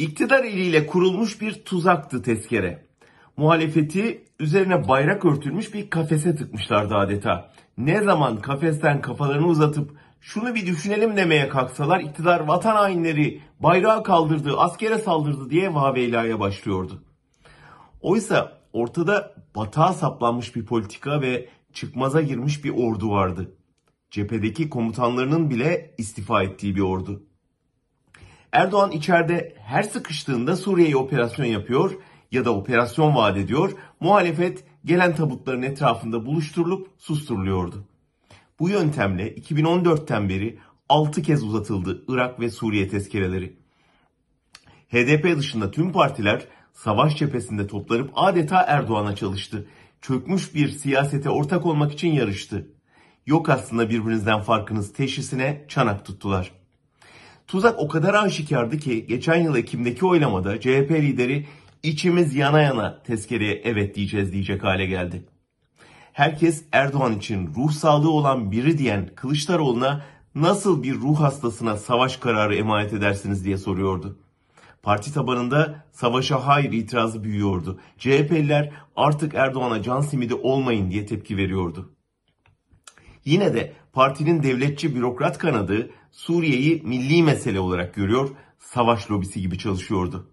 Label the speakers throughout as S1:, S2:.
S1: İktidar eliyle kurulmuş bir tuzaktı tezkere. Muhalefeti üzerine bayrak örtülmüş bir kafese tıkmışlardı adeta. Ne zaman kafesten kafalarını uzatıp şunu bir düşünelim demeye kalksalar iktidar vatan hainleri bayrağı kaldırdı, askere saldırdı diye vaveylaya başlıyordu. Oysa ortada batağa saplanmış bir politika ve çıkmaza girmiş bir ordu vardı. Cephedeki komutanlarının bile istifa ettiği bir ordu. Erdoğan içeride her sıkıştığında Suriye'ye operasyon yapıyor ya da operasyon vaat ediyor. Muhalefet gelen tabutların etrafında buluşturulup susturuluyordu. Bu yöntemle 2014'ten beri 6 kez uzatıldı Irak ve Suriye tezkereleri. HDP dışında tüm partiler savaş cephesinde toplanıp adeta Erdoğan'a çalıştı. Çökmüş bir siyasete ortak olmak için yarıştı. Yok aslında birbirinizden farkınız teşhisine çanak tuttular. Tuzak o kadar aşikardı ki geçen yıl Ekim'deki oylamada CHP lideri içimiz yana yana tezkereye evet diyeceğiz diyecek hale geldi. Herkes Erdoğan için ruh sağlığı olan biri diyen Kılıçdaroğlu'na nasıl bir ruh hastasına savaş kararı emanet edersiniz diye soruyordu. Parti tabanında savaşa hayır itirazı büyüyordu. CHP'liler artık Erdoğan'a can simidi olmayın diye tepki veriyordu. Yine de partinin devletçi bürokrat kanadı Suriye'yi milli mesele olarak görüyor, savaş lobisi gibi çalışıyordu.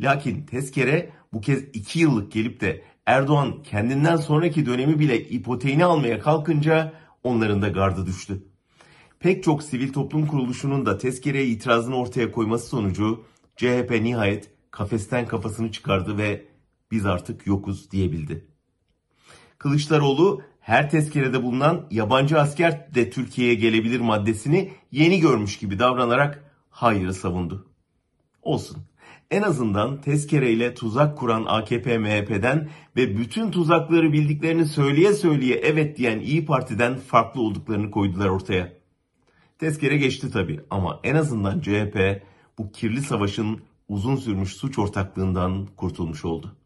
S1: Lakin tezkere bu kez iki yıllık gelip de Erdoğan kendinden sonraki dönemi bile ipoteğini almaya kalkınca onların da gardı düştü. Pek çok sivil toplum kuruluşunun da tezkereye itirazını ortaya koyması sonucu CHP nihayet kafesten kafasını çıkardı ve biz artık yokuz diyebildi. Kılıçdaroğlu her tezkerede bulunan yabancı asker de Türkiye'ye gelebilir maddesini yeni görmüş gibi davranarak hayırı savundu. Olsun. En azından tezkereyle tuzak kuran AKP MHP'den ve bütün tuzakları bildiklerini söyleye söyleye evet diyen İyi Parti'den farklı olduklarını koydular ortaya. Tezkere geçti tabi ama en azından CHP bu kirli savaşın uzun sürmüş suç ortaklığından kurtulmuş oldu.